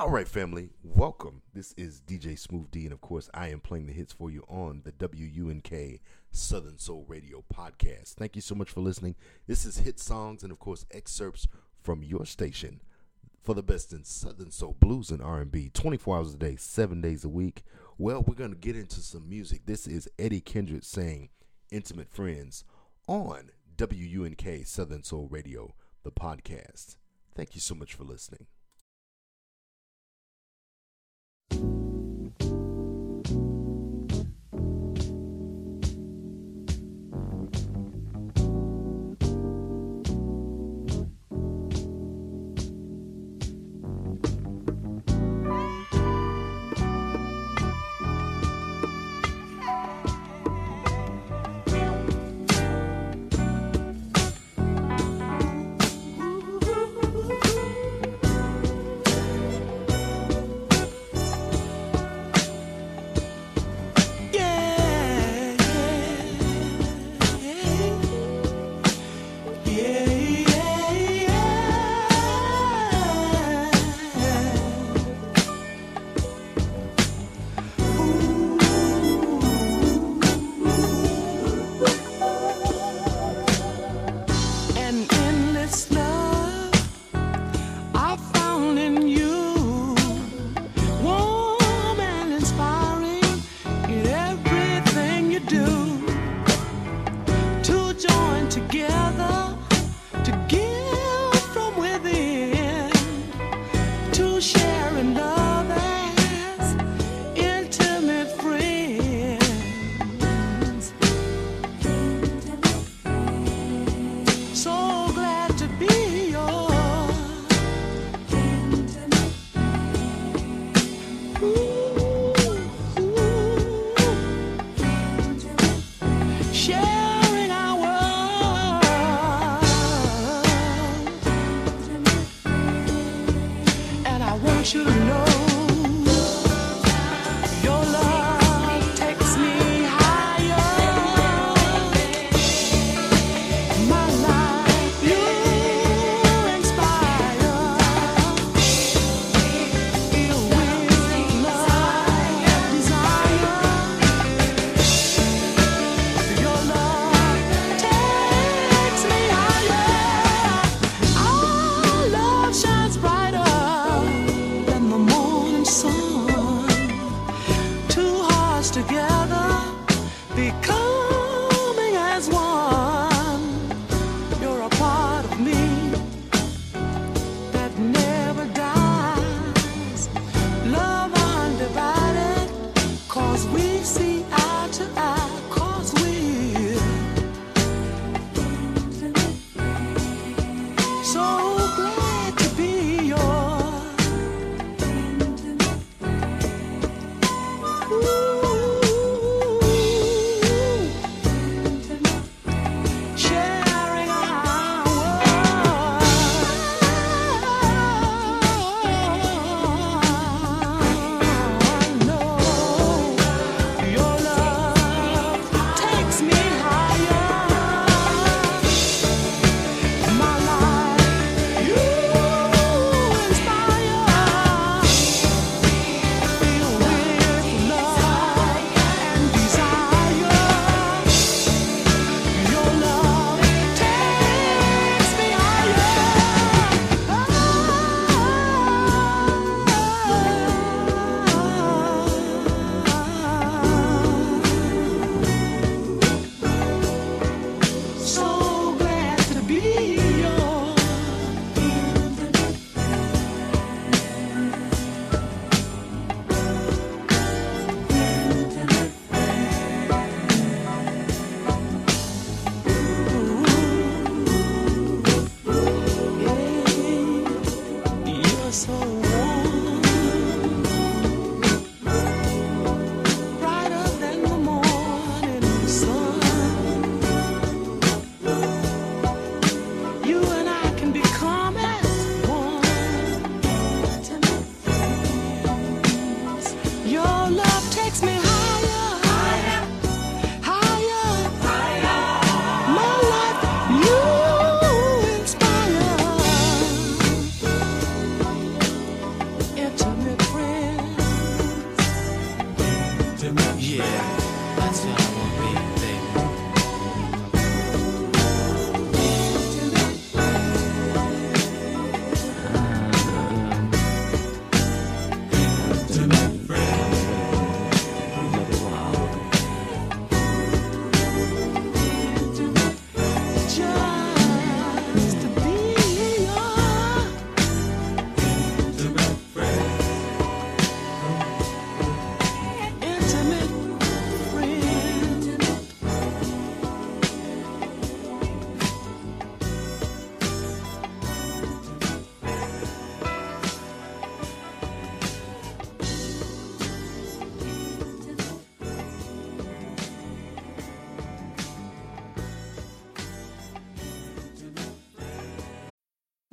All right, family, welcome. This is DJ Smooth D, and of course, I am playing the hits for you on the WUNK Southern Soul Radio podcast. Thank you so much for listening. This is hit songs and, of course, excerpts from your station for the best in Southern Soul blues and R&B, 24 hours a day, seven days a week. Well, we're gonna get into some music. This is Eddie Kendrick saying "Intimate Friends" on WUNK Southern Soul Radio, the podcast. Thank you so much for listening.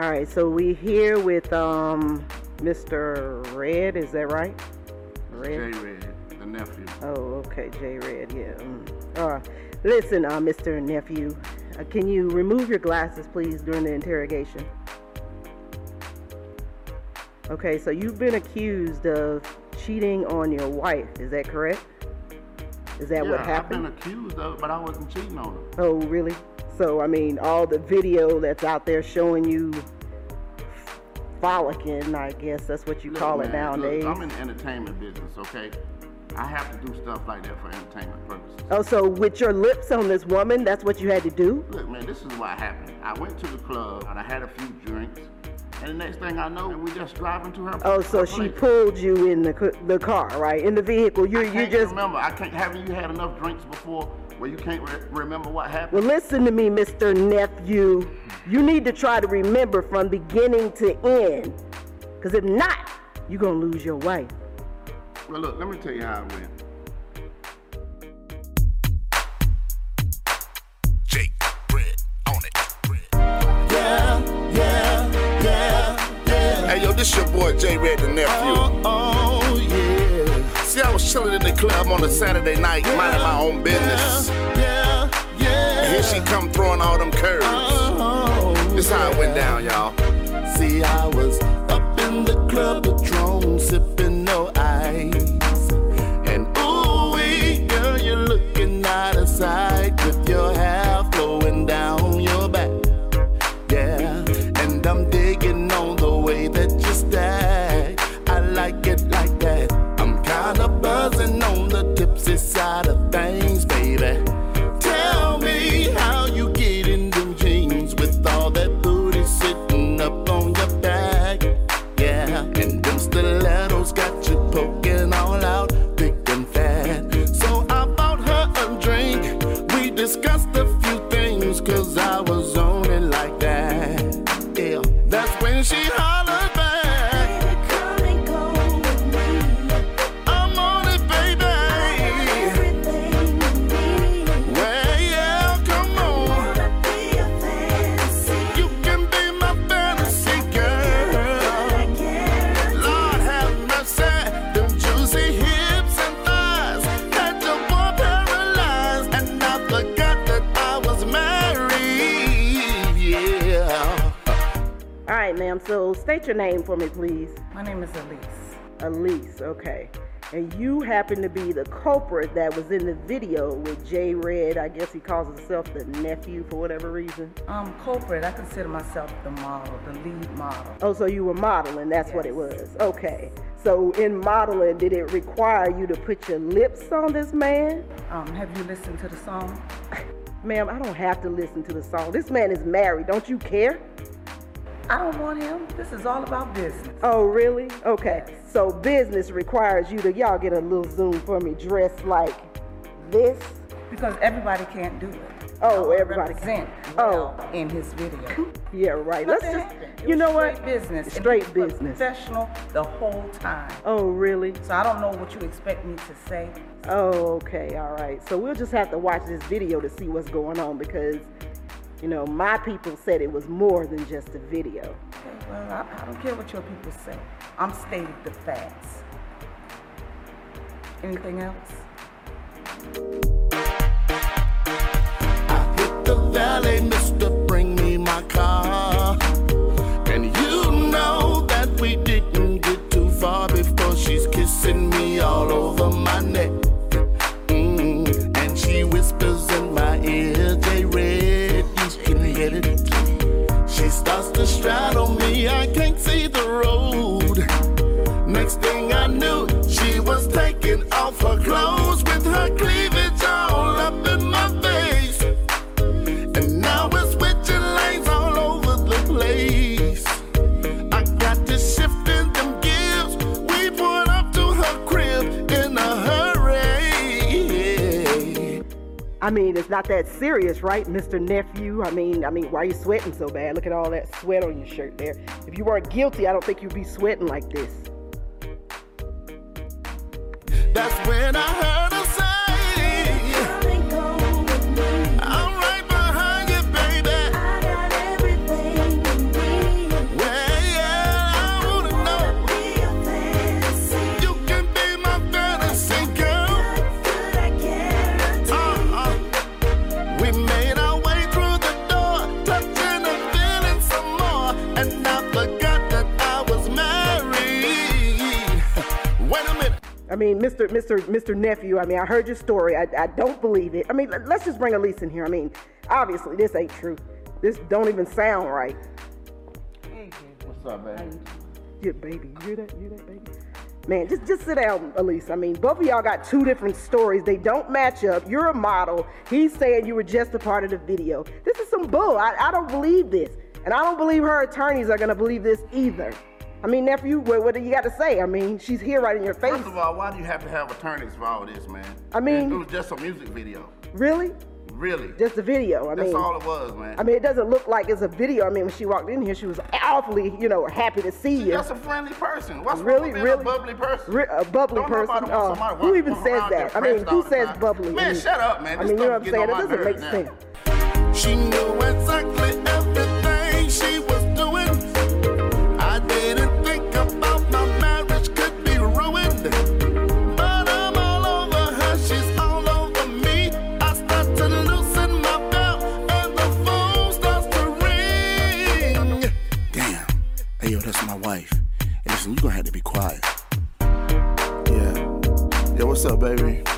All right, so we here with um, Mr. Red, is that right? Red? J Red, the nephew. Oh, okay, J Red, yeah. Mm. Uh, listen, uh, Mr. Nephew, uh, can you remove your glasses, please, during the interrogation? Okay, so you've been accused of cheating on your wife, is that correct? Is that yeah, what happened? I've been accused of it, but I wasn't cheating on her. Oh, really? So, I mean, all the video that's out there showing you frolicking, I guess that's what you Look, call man, it nowadays. Look, I'm in the entertainment business, okay? I have to do stuff like that for entertainment purposes. Oh, so with your lips on this woman, that's what you had to do? Look, man, this is what happened. I went to the club and I had a few drinks. And the next thing I know, we just driving to her. Oh, so her she pulled you in the the car, right? In the vehicle. You I you just remember. I can't. Haven't you had enough drinks before where you can't re- remember what happened? Well, listen to me, Mr. Nephew. You need to try to remember from beginning to end. Because if not, you're going to lose your wife. Well, look, let me tell you how it went. Jake, bread on it. Bread. Yeah, yeah, yeah, yeah. Hey, yo, this your boy J Red, the nephew. Oh, oh, yeah. See, I was chilling in the club on a Saturday night, minding my own business. Yeah, yeah. And here she come throwing all them curves. Oh, This how it went down, y'all. See, I was up in the club, Elise. Elise, okay. And you happen to be the culprit that was in the video with Jay Red. I guess he calls himself the nephew for whatever reason. Um, culprit, I consider myself the model, the lead model. Oh, so you were modeling, that's what it was. Okay. So in modeling, did it require you to put your lips on this man? Um, have you listened to the song? Ma'am, I don't have to listen to the song. This man is married. Don't you care? I don't want him. This is all about business. Oh, really? Okay. So business requires you to, y'all get a little zoom for me, dressed like this. Because everybody can't do it. Oh, everybody represent can't. well in his video. Yeah, right. Let's just, you know what? Business. Straight business. Professional the whole time. Oh, really? So I don't know what you expect me to say. Oh, okay. All right. So we'll just have to watch this video to see what's going on because, you know, my people said it was more than just a video. Okay, well, I, I don't care what your people say. I'm stating the facts. Anything else? I hit the valley, mister, not that serious, right, Mr. Nephew? I mean, I mean, why are you sweating so bad? Look at all that sweat on your shirt there. If you weren't guilty, I don't think you'd be sweating like this. That's when I heard mean, Mr. Mr. Mr. Nephew. I mean, I heard your story. I, I don't believe it. I mean, let- let's just bring Elise in here. I mean, obviously, this ain't true. This don't even sound right. What's up, baby? Yeah, baby. You hear that? You hear that, baby? Man, just just sit down, Elise. I mean, both of y'all got two different stories. They don't match up. You're a model. He's saying you were just a part of the video. This is some bull. I, I don't believe this. And I don't believe her attorneys are gonna believe this either. I mean, nephew, what, what do you got to say? I mean, she's here right in your face. First of all, why do you have to have attorneys for all this, man? I mean- it, it was just a music video. Really? Really. Just a video. I mean. That's mean, all it was, man. I mean, it doesn't look like it's a video. I mean, when she walked in here, she was awfully, you know, happy to see She's you. just a friendly person. What's Really, wrong with really? a bubbly person? Re- a bubbly Don't person? want Oh, who even says that? I mean, who says bubbly? Man, I mean- shut up, man. I mean, you know what I'm saying? It doesn't make now. sense. She knew exactly up, baby? Baby,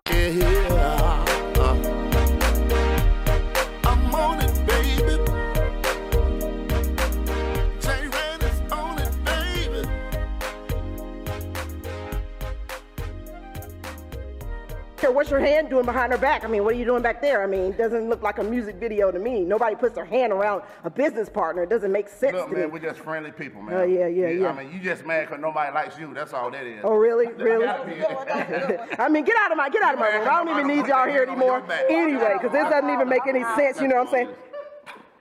Doing behind her back? I mean, what are you doing back there? I mean, it doesn't look like a music video to me. Nobody puts their hand around a business partner. It doesn't make sense Look, to man, me. we're just friendly people, man. Oh, yeah, yeah, yeah. I mean, you just mad because nobody likes you. That's all that is. Oh, really? Really? gotta be it. I mean, get out of my get out of my room. I don't even need y'all here anymore anyway, because this doesn't even make any sense. You know what I'm saying?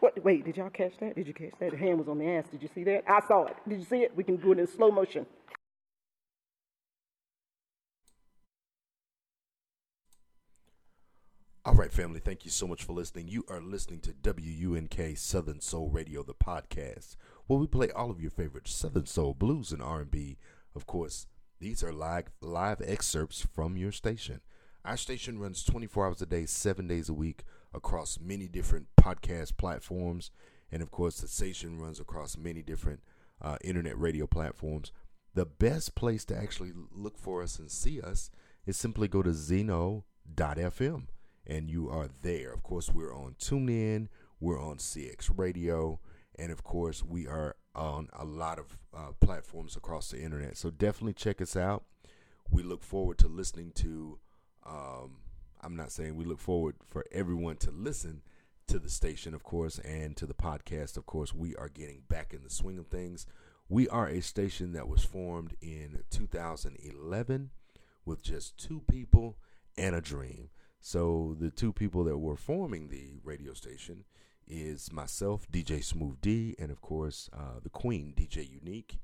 What? Wait, did y'all catch that? Did you catch that? The hand was on the ass. Did you see that? I saw it. Did you see it? We can do it in slow motion. All right, family. Thank you so much for listening. You are listening to WUNK Southern Soul Radio, the podcast, where we play all of your favorite Southern Soul blues and R&B. Of course, these are live live excerpts from your station. Our station runs 24 hours a day, seven days a week, across many different podcast platforms. And of course, the station runs across many different uh, internet radio platforms. The best place to actually look for us and see us is simply go to Zeno.fm and you are there. Of course, we're on TuneIn, we're on CX Radio, and of course, we are on a lot of uh, platforms across the internet. So definitely check us out. We look forward to listening to. Um, I'm not saying we look forward for everyone to listen to the station, of course, and to the podcast. Of course, we are getting back in the swing of things. We are a station that was formed in 2011 with just two people and a dream. So the two people that were forming the radio station is myself, DJ Smooth D, and of course uh, the Queen, DJ Unique.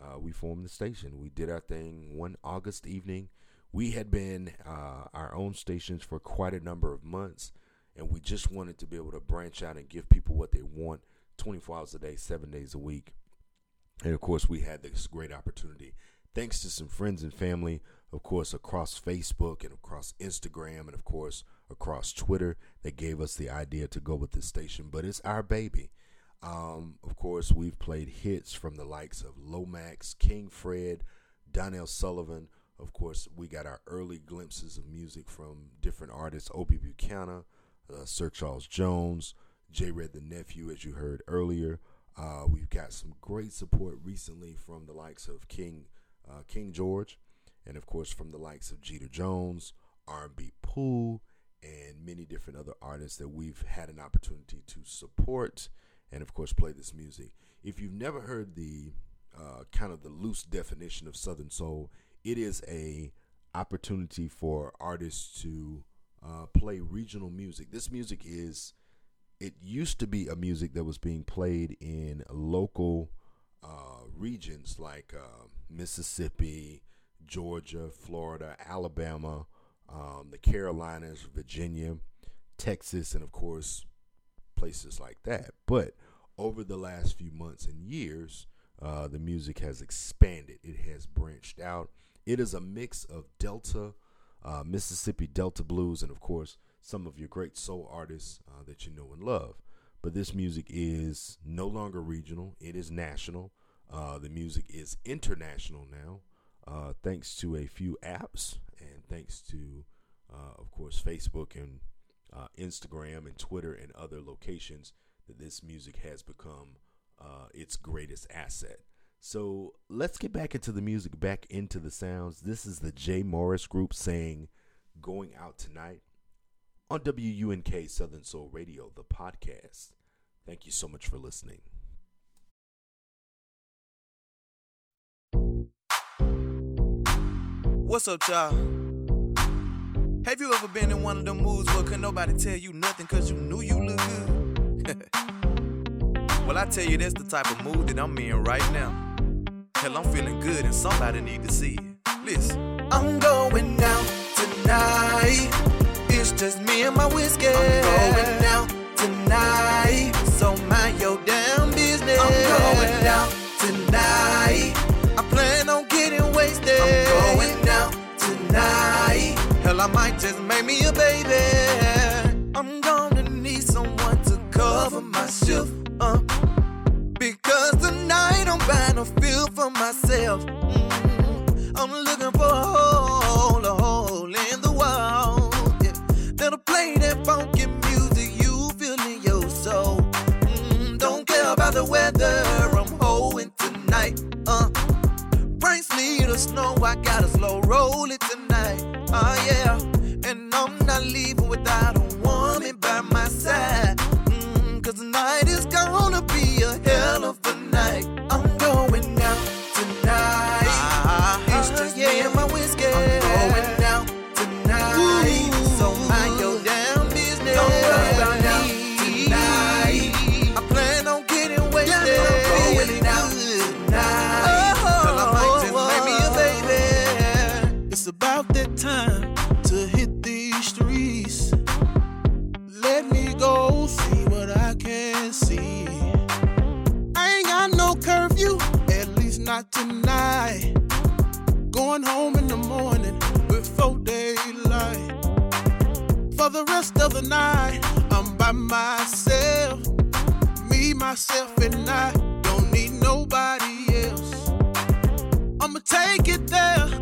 Uh, we formed the station. We did our thing one August evening. We had been uh, our own stations for quite a number of months, and we just wanted to be able to branch out and give people what they want 24 hours a day, seven days a week. And of course, we had this great opportunity thanks to some friends and family, of course, across Facebook and across Instagram and of course across Twitter that gave us the idea to go with this station. But it's our baby. Um, of course, we've played hits from the likes of Lomax, King Fred, Donnell Sullivan. Of course, we got our early glimpses of music from different artists, Obie Buchanan, uh, Sir Charles Jones, J. Red the Nephew, as you heard earlier. Uh, we've got some great support recently from the likes of King uh, King George, and of course from the likes of Jeter Jones, R&B Pooh, and many different other artists that we've had an opportunity to support, and of course play this music. If you've never heard the uh, kind of the loose definition of Southern Soul, it is a opportunity for artists to uh, play regional music. This music is it used to be a music that was being played in local uh, regions like uh, Mississippi, Georgia, Florida, Alabama, um, the Carolinas, Virginia, Texas, and of course, places like that. But over the last few months and years, uh, the music has expanded, it has branched out. It is a mix of Delta, uh, Mississippi Delta blues, and of course, some of your great soul artists uh, that you know and love. But this music is no longer regional, it is national. Uh, the music is international now, uh, thanks to a few apps and thanks to, uh, of course, Facebook and uh, Instagram and Twitter and other locations that this music has become uh, its greatest asset. So let's get back into the music, back into the sounds. This is the Jay Morris Group saying, Going Out Tonight on WUNK Southern Soul Radio, the podcast. Thank you so much for listening. What's up, y'all? Have you ever been in one of them moods where could nobody tell you nothing cause you knew you look good? well, I tell you, that's the type of mood that I'm in right now. Hell, I'm feeling good and somebody need to see it. Listen. I'm going out tonight. It's just me and my whiskey. I'm going out tonight. So mind your damn business. I'm going out tonight. I plan on getting wasted. I'm going out tonight. Hell, I might just make me a baby. I'm gonna need someone to cover my shift. Uh, see. I ain't got no curfew, at least not tonight. Going home in the morning before daylight. For the rest of the night, I'm by myself. Me, myself, and I don't need nobody else. I'ma take it there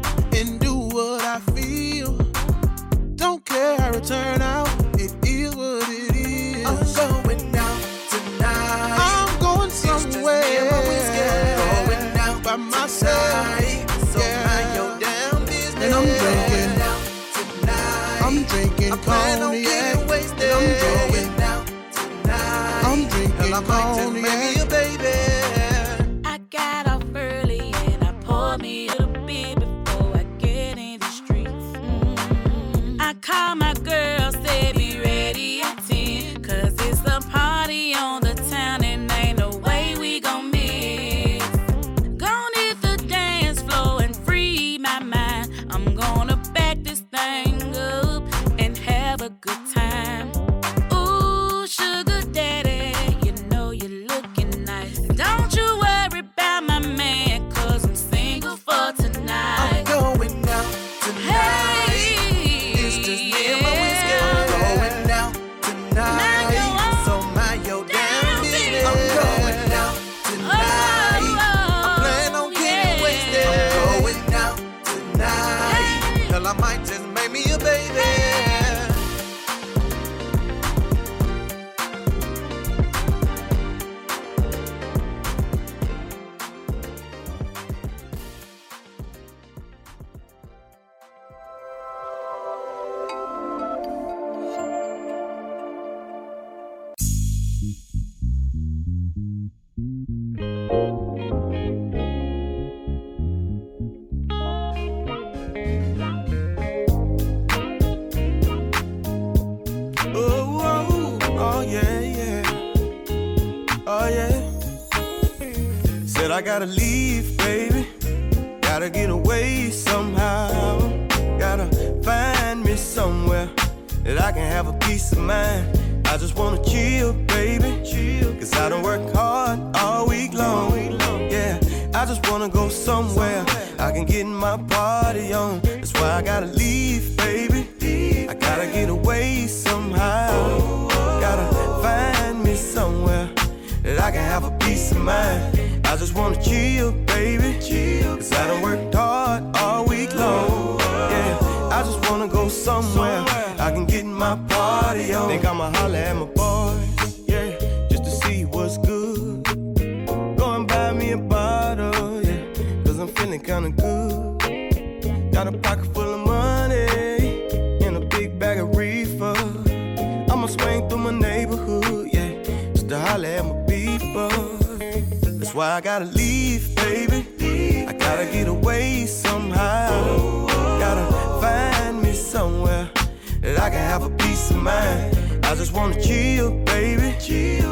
I gotta leave, baby. Gotta get away somehow. Gotta find me somewhere that I can have a peace of mind. I just wanna chill, baby. Chill. Cause I don't work hard all week long. Yeah, I just wanna go somewhere. I can get my party on. That's why I gotta leave, baby. I gotta get away somehow. Gotta find me somewhere that I can have a peace of mind. I just wanna chill, baby. Cause I done worked hard all week long. Yeah, I just wanna go somewhere. I can get my party on. Think I'ma holler at my boys, yeah, just to see what's good. Go and buy me a bottle, yeah, cause I'm feeling kinda good. Why I gotta leave, baby. I gotta get away somehow. Gotta find me somewhere that I can have a peace of mind. I just wanna chill, baby.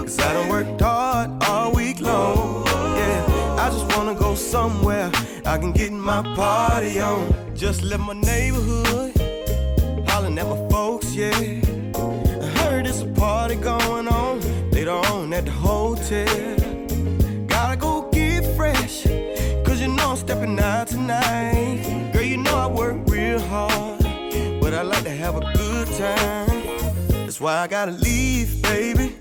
Cause I done worked hard all week long. Yeah, I just wanna go somewhere I can get my party on. Just left my neighborhood, hollering at my folks, yeah. I heard there's a party going on later on at the hotel. Out tonight. Girl, you know I work real hard, but I like to have a good time. That's why I gotta leave, baby.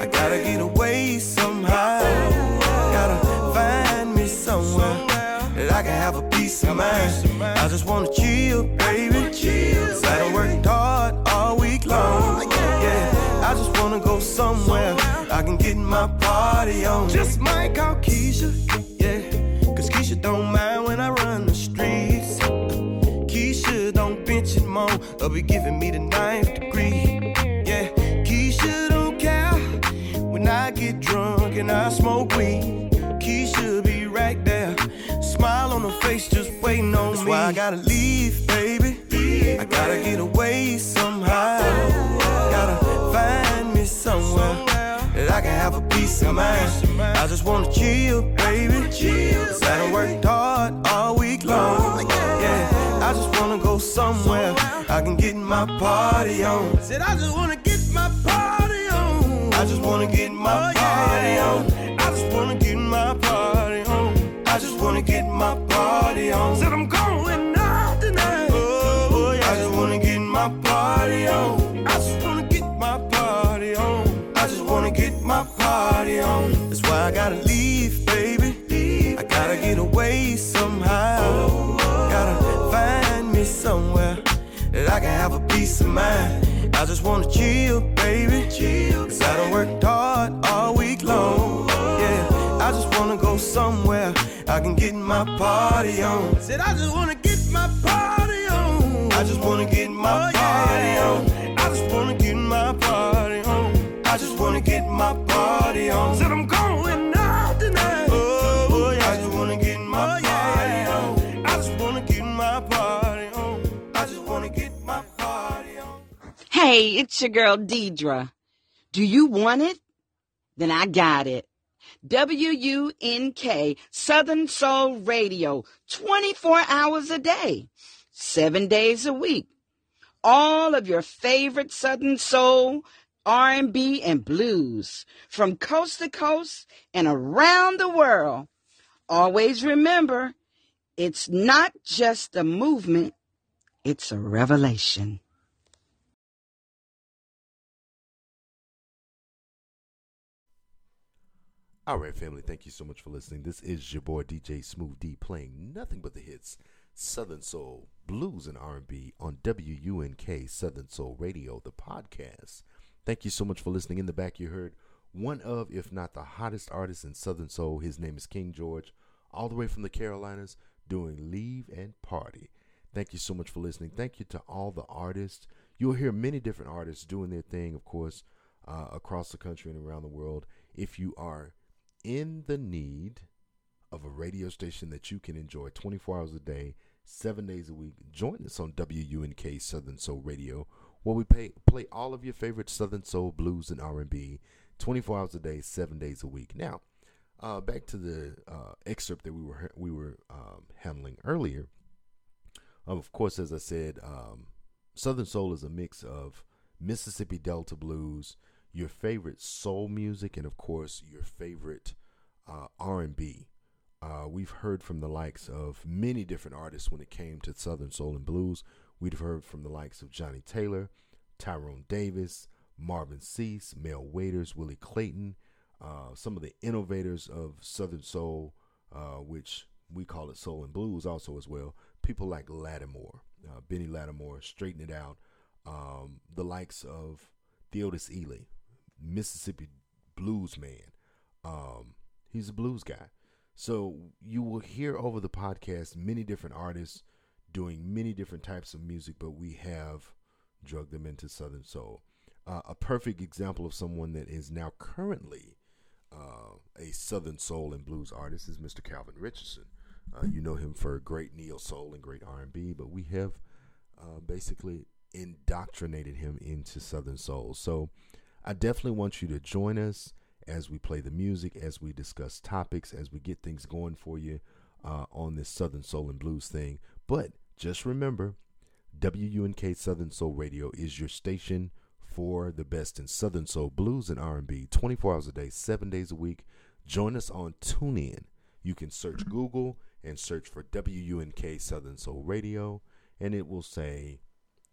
I gotta get away somehow. Gotta find me somewhere that I can have a peace of mind. I just wanna chill, baby. Cause I done worked hard all week long. Yeah, I just wanna go somewhere I can get my party on. Just might call Keisha, or be giving me the ninth degree. Yeah, Keisha don't care when I get drunk and I smoke weed. Keisha be right there, smile on her face, just waiting on That's me. Why I gotta leave, baby. I gotta get away somehow. Gotta find me somewhere that I can have a peace of mind. I just wanna chill, baby. I done worked hard all week long. Yeah, I just wanna go somewhere I can get my party on. Said I just wanna get my party on. I just wanna get my oh, party on. Said I just wanna get my party on. I just wanna get my oh, party on. I just wanna get my party on. I just wanna get my party on. Said I'm going out tonight. Oh, oh yeah. I just wanna get my oh, party on. I just wanna get my party on. I just wanna get my party on. Hey, it's your girl Deidre. Do you want it? Then I got it. WUNK Southern Soul Radio, 24 hours a day, 7 days a week. All of your favorite Southern Soul, R&B and blues from coast to coast and around the world. Always remember, it's not just a movement, it's a revelation. All right, family. Thank you so much for listening. This is your boy DJ Smooth D playing nothing but the hits, Southern Soul, blues, and R&B on WUNK Southern Soul Radio, the podcast. Thank you so much for listening. In the back, you heard one of, if not the hottest artist in Southern Soul. His name is King George, all the way from the Carolinas, doing Leave and Party. Thank you so much for listening. Thank you to all the artists. You'll hear many different artists doing their thing, of course, uh, across the country and around the world. If you are in the need of a radio station that you can enjoy 24 hours a day, seven days a week, join us on WUNK Southern Soul Radio, where we pay, play all of your favorite Southern Soul, blues, and R&B, 24 hours a day, seven days a week. Now, uh, back to the uh, excerpt that we were we were um, handling earlier. Of course, as I said, um, Southern Soul is a mix of Mississippi Delta blues, your favorite soul music, and of course your favorite uh, R&B. Uh, we've heard from the likes of many different artists when it came to Southern Soul and Blues. We've heard from the likes of Johnnie Taylor, Tyrone Davis, Marvin Sease, Mel Waiters, Willie Clayton, uh, some of the innovators of Southern Soul, uh, which we call it Soul and Blues also as well. People like Latimore, uh, Benny Latimore, Straighten It Out, um, the likes of Theodis Ealey, Mississippi blues man. Um, he's a blues guy. So you will hear over the podcast many different artists doing many different types of music, but we have drugged them into Southern Soul. Uh, a perfect example of someone that is now currently uh, a Southern Soul and blues artist is Mr. Calvin Richardson. Uh, you know him for great neo soul and great R&B, but we have uh, basically indoctrinated him into Southern Soul. So I definitely want you to join us as we play the music, as we discuss topics, as we get things going for you uh, on this Southern Soul and Blues thing. But just remember, WUNK Southern Soul Radio is your station for the best in Southern Soul, Blues, and R&B, 24 hours a day, seven days a week. Join us on TuneIn. You can search Google and search for WUNK Southern Soul Radio, and it will say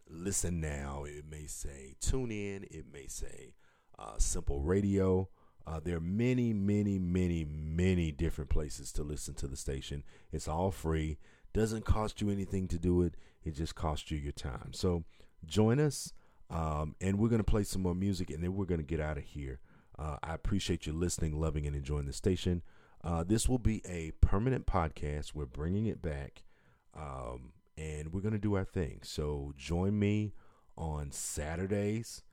listen now. It may say tune in. It may say uh, simple radio. Uh, there are many, many, many, many different places to listen to the station. It's all free. Doesn't cost you anything to do it. It just costs you your time. So join us, um, and we're gonna play some more music, and then we're gonna get out of here. Uh, I appreciate you listening, loving, and enjoying the station. Uh, this will be a permanent podcast. We're bringing it back. Um, and we're gonna do our thing. So join me on Saturdays.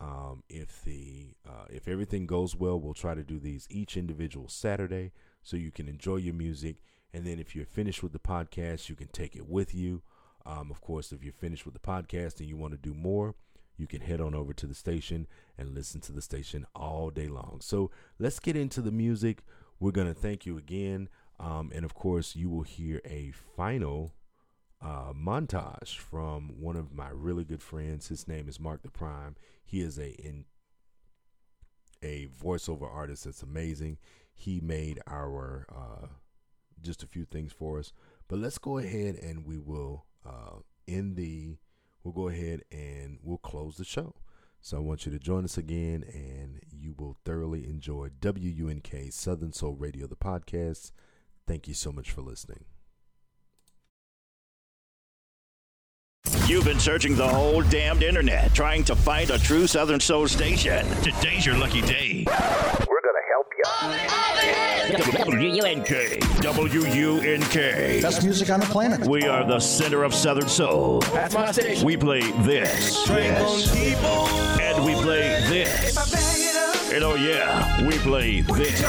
Um, if the uh, if everything goes well, we'll try to do these each individual Saturday, so you can enjoy your music. And then if you're finished with the podcast, you can take it with you. Um, of course, if you're finished with the podcast and you want to do more, you can head on over to the station and listen to the station all day long. So let's get into the music. We're gonna thank you again, um, and of course, you will hear a final uh, montage from one of my really good friends. His name is Mark the Prime. He is a in a voiceover artist that's amazing. He made our uh, just a few things for us. But let's go ahead and we will uh, end the. We'll go ahead and we'll close the show. So I want you to join us again, and you will thoroughly enjoy WUNK Southern Soul Radio, the podcast. Thank you so much for listening. You've been searching the whole damned internet trying to find a true Southern Soul station. Today's your lucky day. We're gonna help you. WUNK. WUNK. Best music on the planet. We are the center of Southern Soul. That's my station. We play this. Yes. And we play this. And oh yeah, we play this.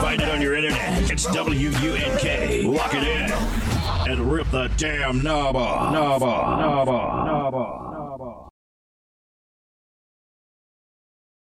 Find it on your internet. It's WUNK. Lock it in. And rip the damn knob off. Knob off. Knob off. Knob off.